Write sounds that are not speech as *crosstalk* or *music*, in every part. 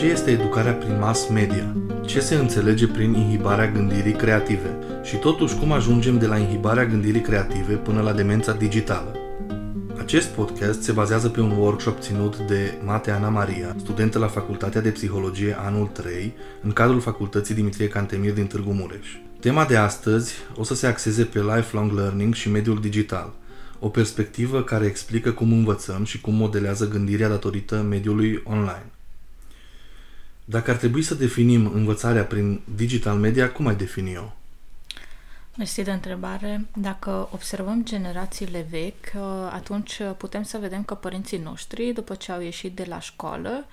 Ce este educarea prin mass media? Ce se înțelege prin inhibarea gândirii creative? Și totuși cum ajungem de la inhibarea gândirii creative până la demența digitală? Acest podcast se bazează pe un workshop ținut de Mate Ana Maria, studentă la Facultatea de Psihologie anul 3, în cadrul Facultății Dimitrie Cantemir din Târgu Mureș. Tema de astăzi o să se axeze pe lifelong learning și mediul digital, o perspectivă care explică cum învățăm și cum modelează gândirea datorită mediului online. Dacă ar trebui să definim învățarea prin digital media, cum ai defini-o? Mersi de întrebare. Dacă observăm generațiile vechi, atunci putem să vedem că părinții noștri, după ce au ieșit de la școală,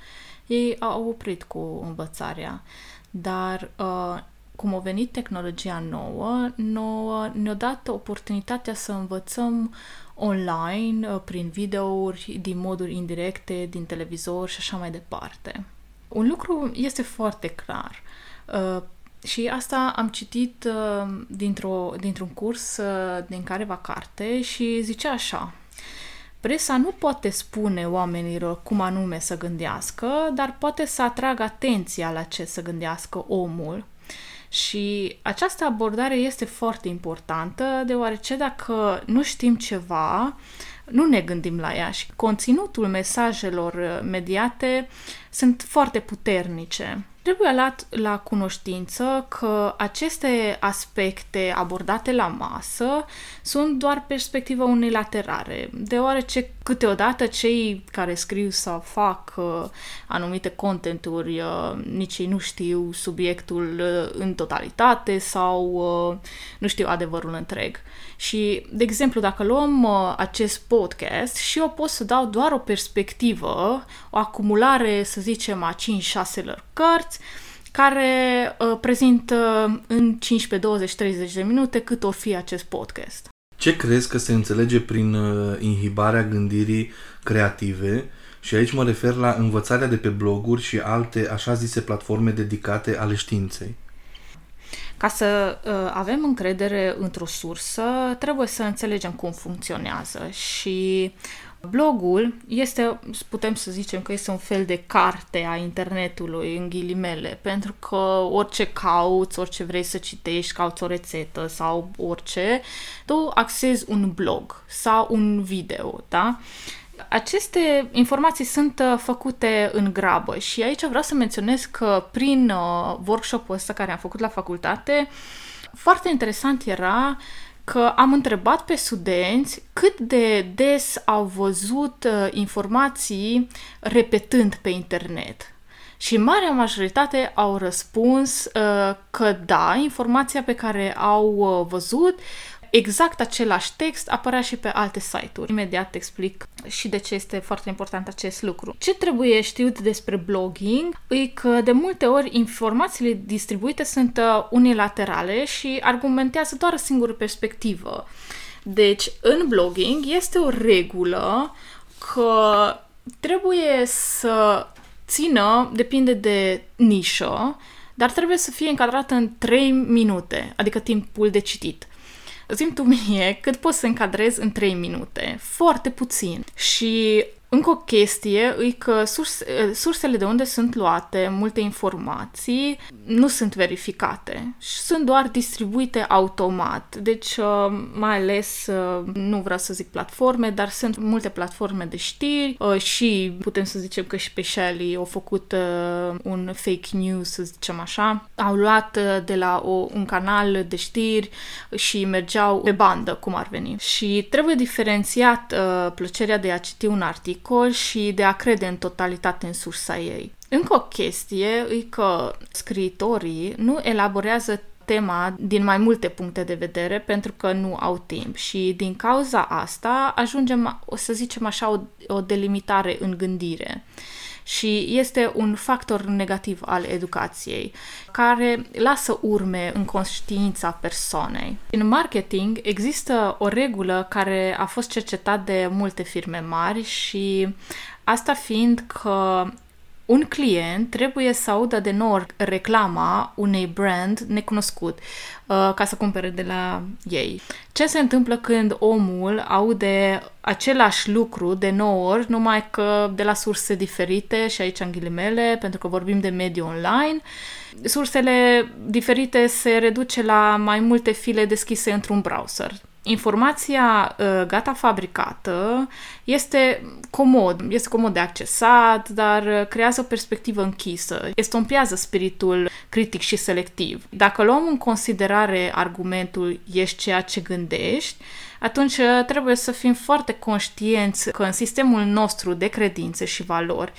ei au oprit cu învățarea. Dar cum a venit tehnologia nouă, nouă ne-a dat oportunitatea să învățăm online, prin videouri, din moduri indirecte, din televizor și așa mai departe. Un lucru este foarte clar. Uh, și asta am citit uh, dintr-o, dintr-un curs uh, din careva carte și zicea așa. Presa nu poate spune oamenilor cum anume să gândească, dar poate să atragă atenția la ce să gândească omul. Și această abordare este foarte importantă, deoarece dacă nu știm ceva, nu ne gândim la ea și conținutul mesajelor mediate sunt foarte puternice. Trebuie luat la cunoștință că aceste aspecte abordate la masă sunt doar perspectivă unilaterare, deoarece câteodată cei care scriu sau fac uh, anumite contenturi uh, nici ei nu știu subiectul uh, în totalitate sau uh, nu știu adevărul întreg. Și, de exemplu, dacă luăm uh, acest podcast și eu pot să dau doar o perspectivă, o acumulare, să zicem, a 5-6 cărți, care uh, prezintă în 15, 20, 30 de minute cât o fi acest podcast. Ce crezi că se înțelege prin uh, inhibarea gândirii creative? Și aici mă refer la învățarea de pe bloguri și alte așa zise platforme dedicate ale științei. Ca să uh, avem încredere într-o sursă, trebuie să înțelegem cum funcționează și Blogul este, putem să zicem că este un fel de carte a internetului, în ghilimele, pentru că orice cauți, orice vrei să citești, cauți o rețetă sau orice, tu accezi un blog sau un video, da? Aceste informații sunt uh, făcute în grabă și aici vreau să menționez că prin uh, workshop-ul ăsta care am făcut la facultate, foarte interesant era că am întrebat pe studenți cât de des au văzut uh, informații repetând pe internet. Și marea majoritate au răspuns uh, că da, informația pe care au uh, văzut exact același text apărea și pe alte site-uri. Imediat explic și de ce este foarte important acest lucru. Ce trebuie știut despre blogging e că de multe ori informațiile distribuite sunt uh, unilaterale și argumentează doar o singură perspectivă. Deci, în blogging este o regulă că trebuie să țină, depinde de nișă, dar trebuie să fie încadrată în 3 minute, adică timpul de citit. Zim tu mie cât poți să încadrezi în 3 minute. Foarte puțin. Și încă o chestie e că surse, sursele de unde sunt luate multe informații nu sunt verificate și sunt doar distribuite automat. Deci, uh, mai ales, uh, nu vreau să zic platforme, dar sunt multe platforme de știri uh, și putem să zicem că și pe Shelley au făcut un fake news, să zicem așa. Au luat de la o, un canal de știri și mergeau pe bandă, cum ar veni. Și trebuie diferențiat plăcerea de a citi un articol articol și de a crede în totalitate în sursa ei. Încă o chestie e că scriitorii nu elaborează tema din mai multe puncte de vedere pentru că nu au timp și din cauza asta ajungem, o să zicem așa, o, o delimitare în gândire și este un factor negativ al educației, care lasă urme în conștiința persoanei. În marketing există o regulă care a fost cercetată de multe firme mari și asta fiind că un client trebuie să audă de nou reclama unei brand necunoscut uh, ca să cumpere de la ei. Ce se întâmplă când omul aude același lucru de 9 ori, numai că de la surse diferite, și aici în ghilimele, pentru că vorbim de mediu online, sursele diferite se reduce la mai multe file deschise într-un browser informația uh, gata fabricată este comod, este comod de accesat, dar uh, creează o perspectivă închisă, estompează spiritul critic și selectiv. Dacă luăm în considerare argumentul ești ceea ce gândești, atunci uh, trebuie să fim foarte conștienți că în sistemul nostru de credințe și valori,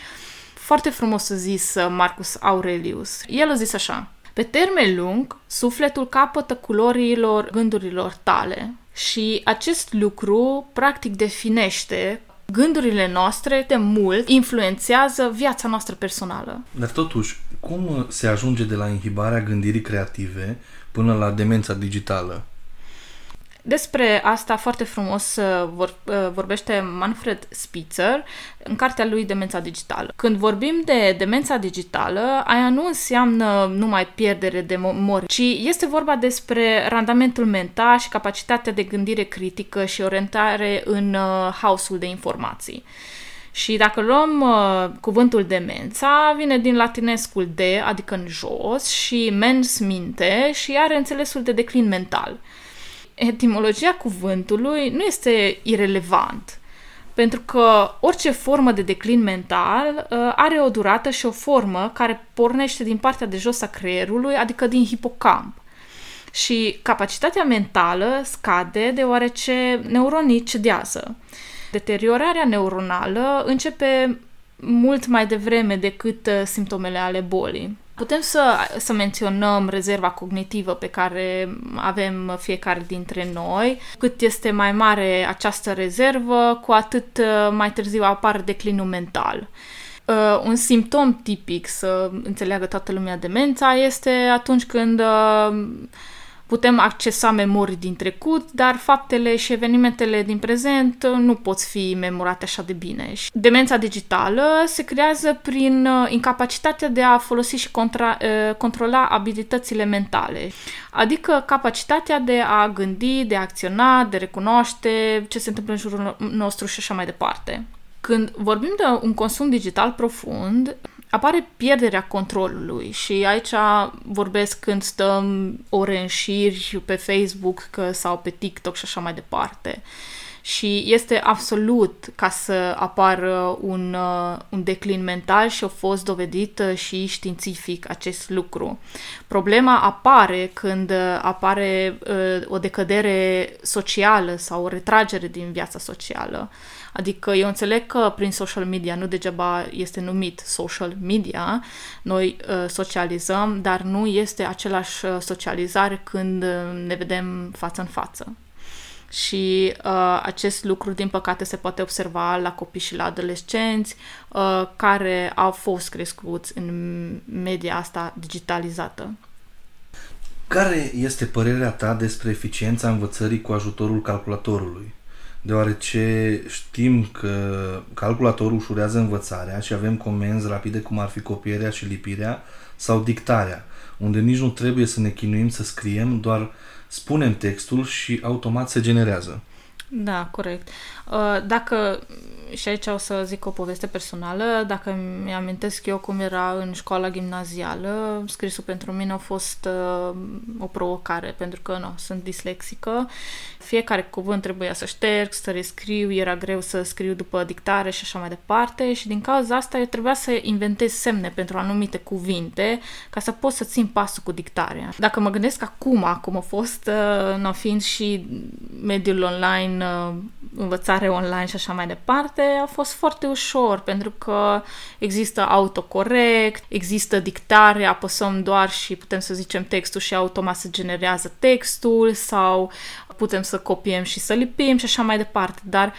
foarte frumos a zis Marcus Aurelius, el a zis așa, pe termen lung, sufletul capătă culorilor gândurilor tale și acest lucru practic definește gândurile noastre de mult influențează viața noastră personală. Dar totuși, cum se ajunge de la inhibarea gândirii creative până la demența digitală? Despre asta foarte frumos uh, vor, uh, vorbește Manfred Spitzer în cartea lui Demența Digitală. Când vorbim de demența digitală, aia nu înseamnă numai pierdere de memorie, ci este vorba despre randamentul mental și capacitatea de gândire critică și orientare în uh, haosul de informații. Și dacă luăm uh, cuvântul demența, vine din latinescul de, adică în jos, și mens minte și are înțelesul de declin mental etimologia cuvântului nu este irelevant, pentru că orice formă de declin mental uh, are o durată și o formă care pornește din partea de jos a creierului, adică din hipocamp. Și capacitatea mentală scade deoarece neuronii cedează. Deteriorarea neuronală începe mult mai devreme decât uh, simptomele ale bolii. Putem să, să menționăm rezerva cognitivă pe care avem fiecare dintre noi. Cât este mai mare această rezervă, cu atât uh, mai târziu apare declinul mental. Uh, un simptom tipic să înțeleagă toată lumea demența este atunci când uh, Putem accesa memorii din trecut, dar faptele și evenimentele din prezent nu pot fi memorate așa de bine. Demența digitală se creează prin uh, incapacitatea de a folosi și contra, uh, controla abilitățile mentale, adică capacitatea de a gândi, de a acționa, de recunoaște ce se întâmplă în jurul nostru și așa mai departe. Când vorbim de un consum digital profund, apare pierderea controlului și aici vorbesc când stăm ore în șiri pe Facebook sau pe TikTok și așa mai departe. Și este absolut ca să apară un, uh, un declin mental și a fost dovedit și științific acest lucru. Problema apare când apare uh, o decădere socială sau o retragere din viața socială. Adică eu înțeleg că prin social media, nu degeaba este numit social media, noi uh, socializăm, dar nu este același uh, socializare când uh, ne vedem față în față. Și uh, acest lucru, din păcate, se poate observa la copii și la adolescenți uh, care au fost crescuți în media asta digitalizată. Care este părerea ta despre eficiența învățării cu ajutorul calculatorului? deoarece știm că calculatorul ușurează învățarea și avem comenzi rapide cum ar fi copierea și lipirea sau dictarea, unde nici nu trebuie să ne chinuim să scriem, doar spunem textul și automat se generează. Da, corect. Uh, dacă, și aici o să zic o poveste personală, dacă mi-amintesc eu cum era în școala gimnazială, scrisul pentru mine a fost uh, o provocare, pentru că nu, sunt dislexică. Fiecare cuvânt trebuia să șterg, să rescriu, era greu să scriu după dictare și așa mai departe și din cauza asta eu trebuia să inventez semne pentru anumite cuvinte ca să pot să țin pasul cu dictarea. Dacă mă gândesc acum, cum a fost, uh, nu, fiind și mediul online învățare online și așa mai departe, a fost foarte ușor pentru că există autocorect, există dictare, apăsăm doar și putem să zicem textul și automat se generează textul sau putem să copiem și să lipim și așa mai departe. Dar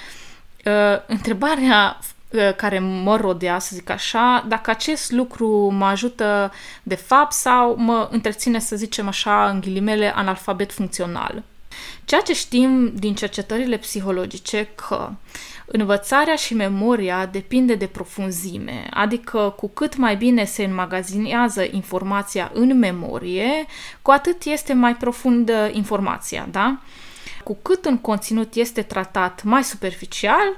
uh, întrebarea uh, care mă rodea, să zic așa, dacă acest lucru mă ajută de fapt sau mă întreține, să zicem așa, în ghilimele, analfabet funcțional. Ceea ce știm din cercetările psihologice că Învățarea și memoria depinde de profunzime, adică cu cât mai bine se înmagazinează informația în memorie, cu atât este mai profundă informația, da? Cu cât un conținut este tratat mai superficial,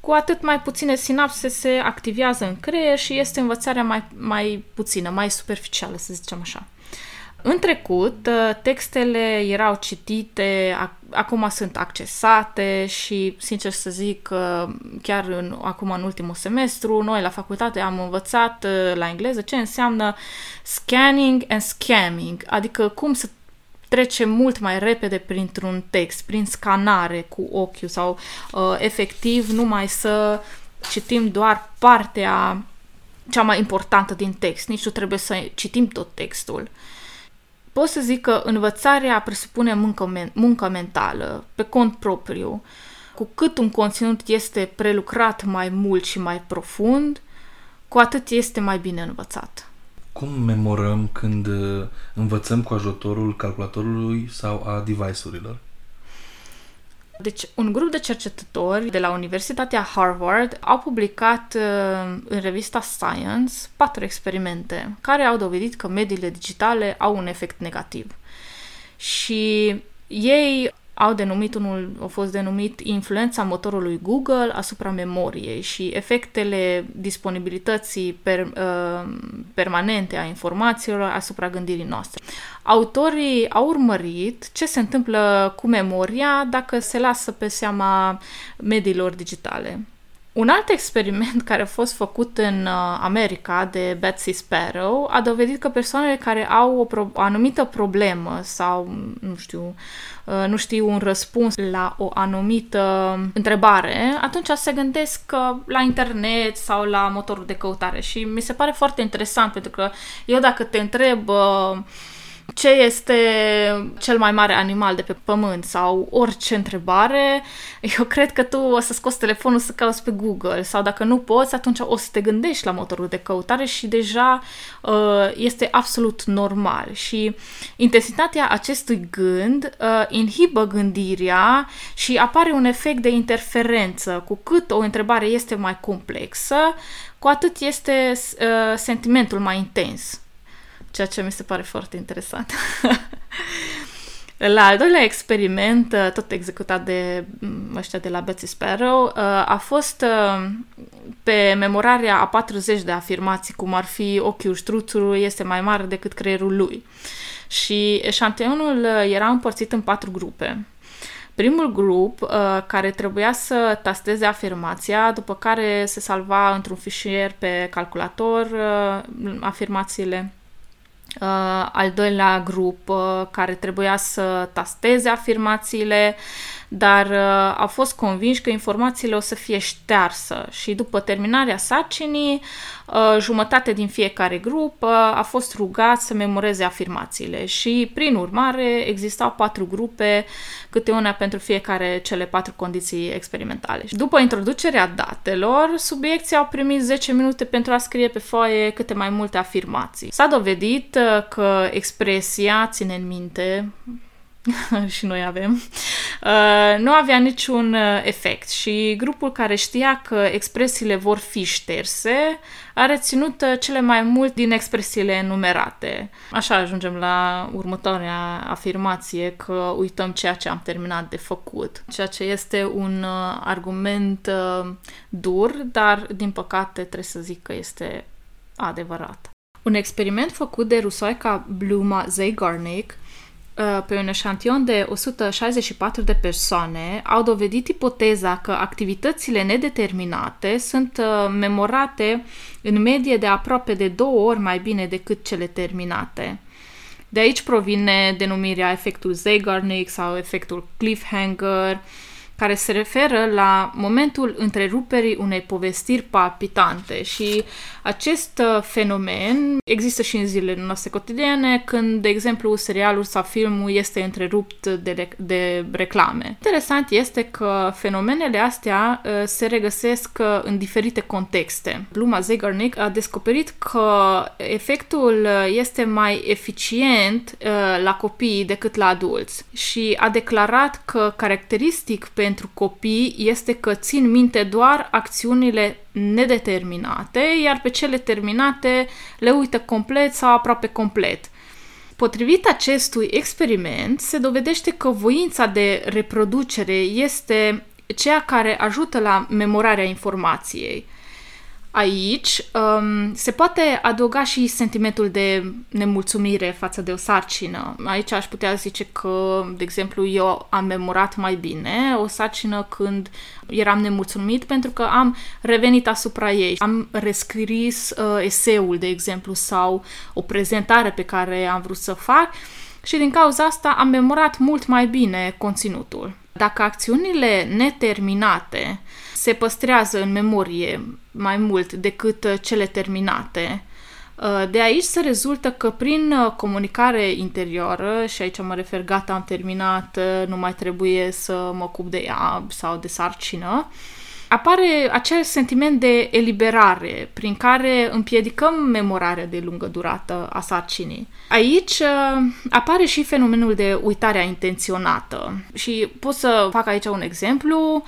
cu atât mai puține sinapse se activează în creier și este învățarea mai, mai puțină, mai superficială, să zicem așa. În trecut, uh, textele erau citite, acum sunt accesate și, sincer să zic, chiar în, acum în ultimul semestru, noi la facultate am învățat uh, la engleză ce înseamnă scanning and scamming, adică cum să trece mult mai repede printr-un text, prin scanare cu ochiul sau uh, efectiv numai să citim doar partea cea mai importantă din text, nici nu trebuie să citim tot textul. Pot să zic că învățarea presupune muncă, men- muncă mentală, pe cont propriu. Cu cât un conținut este prelucrat mai mult și mai profund, cu atât este mai bine învățat. Cum memorăm când uh, învățăm cu ajutorul calculatorului sau a device-urilor? Deci, un grup de cercetători de la Universitatea Harvard au publicat uh, în revista Science patru experimente care au dovedit că mediile digitale au un efect negativ. Și ei au denumit unul, a fost denumit influența motorului Google asupra memoriei și efectele disponibilității per, uh, permanente a informațiilor asupra gândirii noastre. Autorii au urmărit ce se întâmplă cu memoria dacă se lasă pe seama mediilor digitale. Un alt experiment *laughs* care a fost făcut în uh, America de Betsy Sparrow a dovedit că persoanele care au o, pro- o anumită problemă sau, nu știu, uh, nu știu un răspuns la o anumită întrebare, atunci se gândesc la internet sau la motorul de căutare. Și mi se pare foarte interesant pentru că eu dacă te întreb uh, ce este cel mai mare animal de pe pământ sau orice întrebare, eu cred că tu o să scoți telefonul să cauți pe Google sau dacă nu poți, atunci o să te gândești la motorul de căutare și deja uh, este absolut normal și intensitatea acestui gând uh, inhibă gândirea și apare un efect de interferență. Cu cât o întrebare este mai complexă, cu atât este uh, sentimentul mai intens ceea ce mi se pare foarte interesant. *laughs* La al doilea experiment, uh, tot executat de mm, ăștia de la Betsy Sparrow, uh, a fost uh, pe memorarea a 40 de afirmații, cum ar fi ochiul struțului este mai mare decât creierul lui. Și eșantionul era împărțit în patru grupe. Primul grup, care trebuia să tasteze afirmația, după care se salva într-un fișier pe calculator afirmațiile Uh, al doilea grup uh, care trebuia să tasteze afirmațiile, dar uh, au fost convinși că informațiile o să fie ștearsă și după terminarea sarcinii, uh, jumătate din fiecare grup uh, a fost rugat să memoreze afirmațiile și prin urmare existau patru grupe, câte una pentru fiecare cele patru condiții experimentale. După introducerea datelor, subiecții au primit 10 minute pentru a scrie pe foaie câte mai multe afirmații. S-a dovedit uh, că expresia ține în minte *laughs* și noi avem, uh, nu avea niciun uh, efect și grupul care știa că expresiile vor fi șterse a reținut uh, cele mai mult din expresiile enumerate. Așa ajungem la următoarea afirmație că uităm ceea ce am terminat de făcut, ceea ce este un argument dur, dar din păcate trebuie să zic că este adevărat. Un experiment făcut de rusoica Bluma Zeigarnik Uh, pe un eșantion de 164 de persoane au dovedit ipoteza că activitățile nedeterminate sunt uh, memorate în medie de aproape de două ori mai bine decât cele terminate. De aici provine denumirea efectul Zeigarnik sau efectul cliffhanger, care se referă la momentul întreruperii unei povestiri palpitante și acest uh, fenomen există și în zilele noastre cotidiene, când, de exemplu, serialul sau filmul este întrerupt de, de reclame. Interesant este că fenomenele astea uh, se regăsesc uh, în diferite contexte. Luma Zeigarnik a descoperit că efectul este mai eficient la copii decât la adulți și a declarat că caracteristic pentru pentru copii este că țin minte doar acțiunile nedeterminate, iar pe cele terminate le uită complet sau aproape complet. Potrivit acestui experiment, se dovedește că voința de reproducere este ceea care ajută la memorarea informației. Aici um, se poate adăuga și sentimentul de nemulțumire față de o sarcină. Aici aș putea zice că, de exemplu, eu am memorat mai bine o sarcină când eram nemulțumit pentru că am revenit asupra ei. Am rescris uh, eseul, de exemplu, sau o prezentare pe care am vrut să fac și din cauza asta am memorat mult mai bine conținutul. Dacă acțiunile neterminate se păstrează în memorie mai mult decât uh, cele terminate. Uh, de aici se rezultă că prin uh, comunicare interioară, și aici mă refer gata, am terminat, nu mai trebuie să mă ocup de ea sau de sarcină, apare acel sentiment de eliberare prin care împiedicăm memorarea de lungă durată a sarcinii. Aici apare și fenomenul de uitarea intenționată și pot să fac aici un exemplu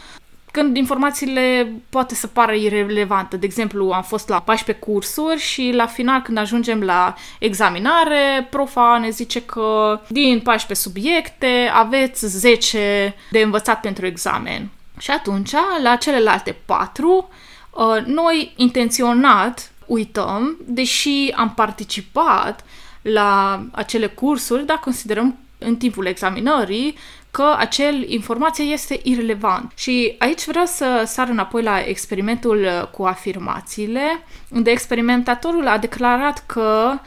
când informațiile poate să pară irelevante. De exemplu, am fost la 14 cursuri și la final, când ajungem la examinare, profa ne zice că din 14 subiecte aveți 10 de învățat pentru examen. Și atunci, la celelalte 4, uh, noi intenționat uităm, deși am participat la acele cursuri, dar considerăm în timpul examinării că acel informație este irrelevant. Și aici vreau să sar înapoi la experimentul cu afirmațiile, unde experimentatorul a declarat că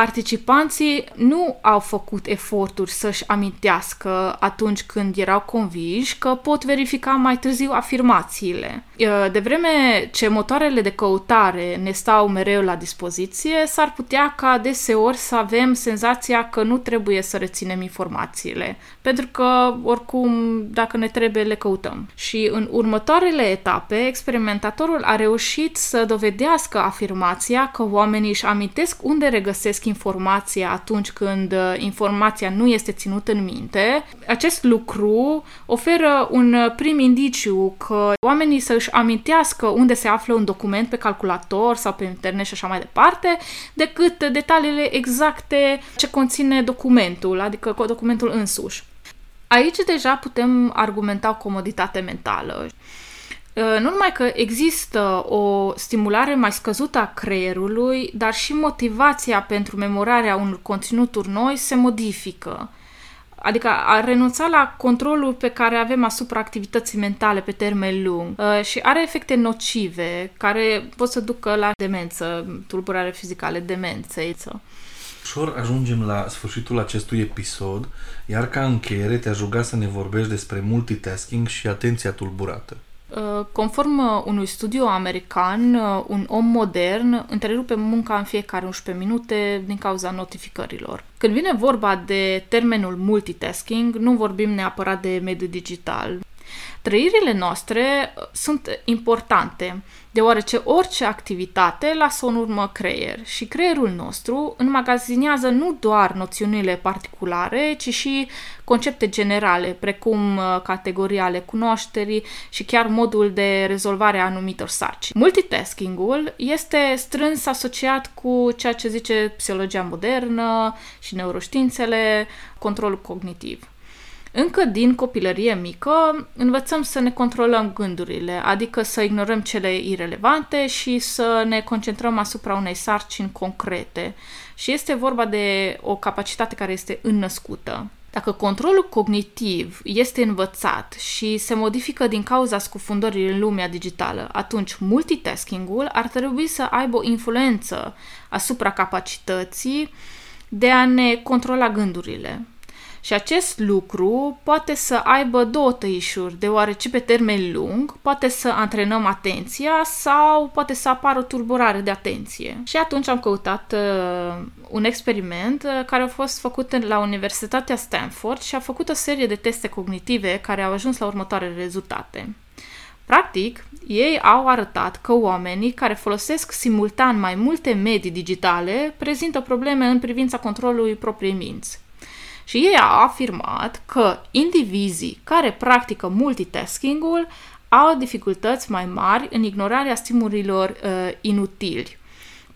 participanții nu au făcut eforturi să-și amintească atunci când erau convinși că pot verifica mai târziu afirmațiile. De vreme ce motoarele de căutare ne stau mereu la dispoziție, s-ar putea ca deseori să avem senzația că nu trebuie să reținem informațiile, pentru că oricum dacă ne trebuie le căutăm. Și în următoarele etape, experimentatorul a reușit să dovedească afirmația că oamenii își amintesc unde regăsesc informația atunci când uh, informația nu este ținută în minte, acest lucru oferă un uh, prim indiciu că oamenii să își amintească unde se află un document pe calculator sau pe internet și așa mai departe, decât detaliile exacte ce conține documentul, adică documentul însuși. Aici deja putem argumenta o comoditate mentală. Uh, nu numai că există o stimulare mai scăzută a creierului, dar și motivația pentru memorarea unor conținuturi noi se modifică. Adică a renunța la controlul pe care avem asupra activității mentale pe termen lung uh, și are efecte nocive care pot să ducă la demență, tulburare fizicale, demență. Ușor ajungem la sfârșitul acestui episod, iar ca încheiere te-aș ruga să ne vorbești despre multitasking și atenția tulburată. Uh, conform uh, unui studiu american, uh, un om modern întrerupe munca în fiecare 11 minute din cauza notificărilor. Când vine vorba de termenul multitasking, nu vorbim neapărat de mediul digital. Trăirile noastre sunt importante, deoarece orice activitate lasă în urmă creier și creierul nostru înmagazinează nu doar noțiunile particulare, ci și concepte generale, precum uh, categoria ale cunoașterii și chiar modul de rezolvare a anumitor sarcini. Multitasking-ul este strâns asociat cu ceea ce zice psihologia modernă și neuroștiințele, controlul cognitiv. Încă din copilărie mică învățăm să ne controlăm gândurile, adică să ignorăm cele irelevante și să ne concentrăm asupra unei sarcini concrete. Și este vorba de o capacitate care este înnăscută. Dacă controlul cognitiv este învățat și se modifică din cauza scufundării în lumea digitală, atunci multitasking-ul ar trebui să aibă o influență asupra capacității de a ne controla gândurile. Și acest lucru poate să aibă două tăișuri, deoarece pe termen lung poate să antrenăm atenția sau poate să apară o tulburare de atenție. Și atunci am căutat uh, un experiment uh, care a fost făcut la Universitatea Stanford și a făcut o serie de teste cognitive care au ajuns la următoarele rezultate. Practic, ei au arătat că oamenii care folosesc simultan mai multe medii digitale prezintă probleme în privința controlului propriei minți. Și ei au afirmat că indivizii care practică multitasking-ul au dificultăți mai mari în ignorarea stimulilor uh, inutili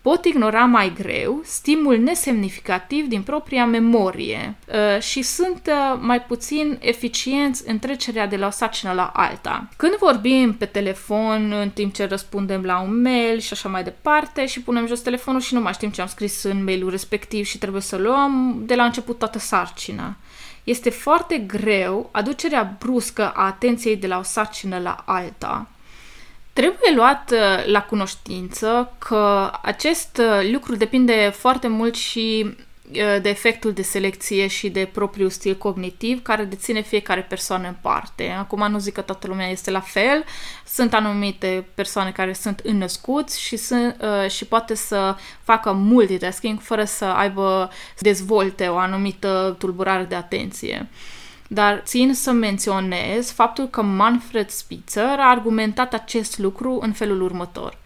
pot ignora mai greu stimul nesemnificativ din propria memorie uh, și sunt uh, mai puțin eficienți în trecerea de la o sarcină la alta. Când vorbim pe telefon în timp ce răspundem la un mail și așa mai departe și punem jos telefonul și nu mai știm ce am scris în mailul respectiv și trebuie să luăm de la început toată sarcina. Este foarte greu aducerea bruscă a atenției de la o sarcină la alta. Trebuie luat uh, la cunoștință că acest uh, lucru depinde foarte mult și uh, de efectul de selecție și de propriul stil cognitiv care deține fiecare persoană în parte. Acum nu zic că toată lumea este la fel, sunt anumite persoane care sunt înnăscuți și, sunt, uh, și poate să facă multitasking fără să aibă, să dezvolte o anumită tulburare de atenție. Uh, dar țin să menționez faptul că Manfred Spitzer a argumentat acest lucru în felul următor.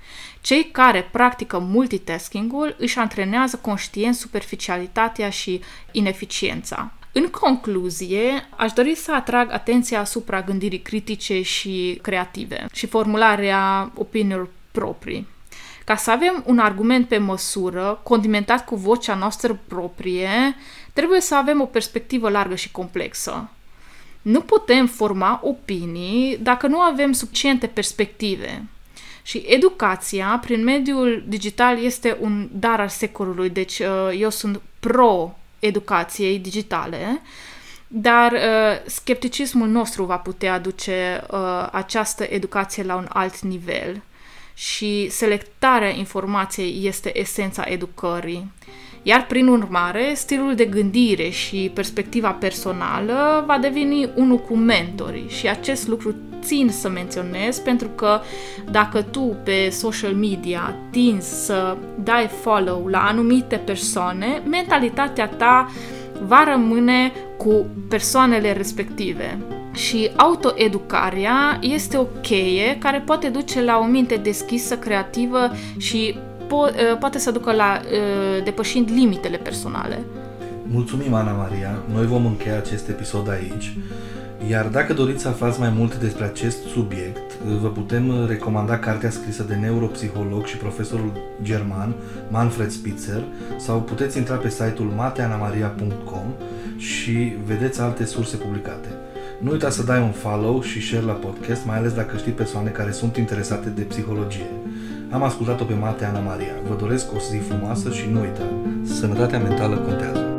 Cei care practică multitasking-ul își antrenează conștient superficialitatea și ineficiența. În concluzie, aș dori să atrag atenția asupra gândirii critice și creative și formularea opiniilor proprii. Ca să avem un argument pe măsură, condimentat cu vocea noastră proprie, trebuie să avem o perspectivă largă și complexă. Nu putem forma opinii dacă nu avem suficiente perspective. Și educația prin mediul digital este un dar al secolului, deci uh, eu sunt pro educației digitale, dar uh, scepticismul nostru va putea aduce uh, această educație la un alt nivel și selectarea informației este esența educării. Iar prin urmare, stilul de gândire și perspectiva personală va deveni unul cu mentorii și acest lucru țin să menționez pentru că dacă tu pe social media tinzi să dai follow la anumite persoane, mentalitatea ta va rămâne cu persoanele respective. Și autoeducarea este o cheie care poate duce la o minte deschisă, creativă și po- uh, poate să ducă la uh, depășind limitele personale. Mulțumim, Ana Maria. Noi vom încheia acest episod aici. Iar dacă doriți să aflați mai multe despre acest subiect, vă putem recomanda cartea scrisă de neuropsiholog și profesorul german Manfred Spitzer sau puteți intra pe site-ul mateanamaria.com și vedeți alte surse publicate. Nu uita să dai un follow și share la podcast, mai ales dacă știi persoane care sunt interesate de psihologie. Am ascultat-o pe Mate Ana Maria. Vă doresc o zi frumoasă și nu uita, sănătatea mentală contează.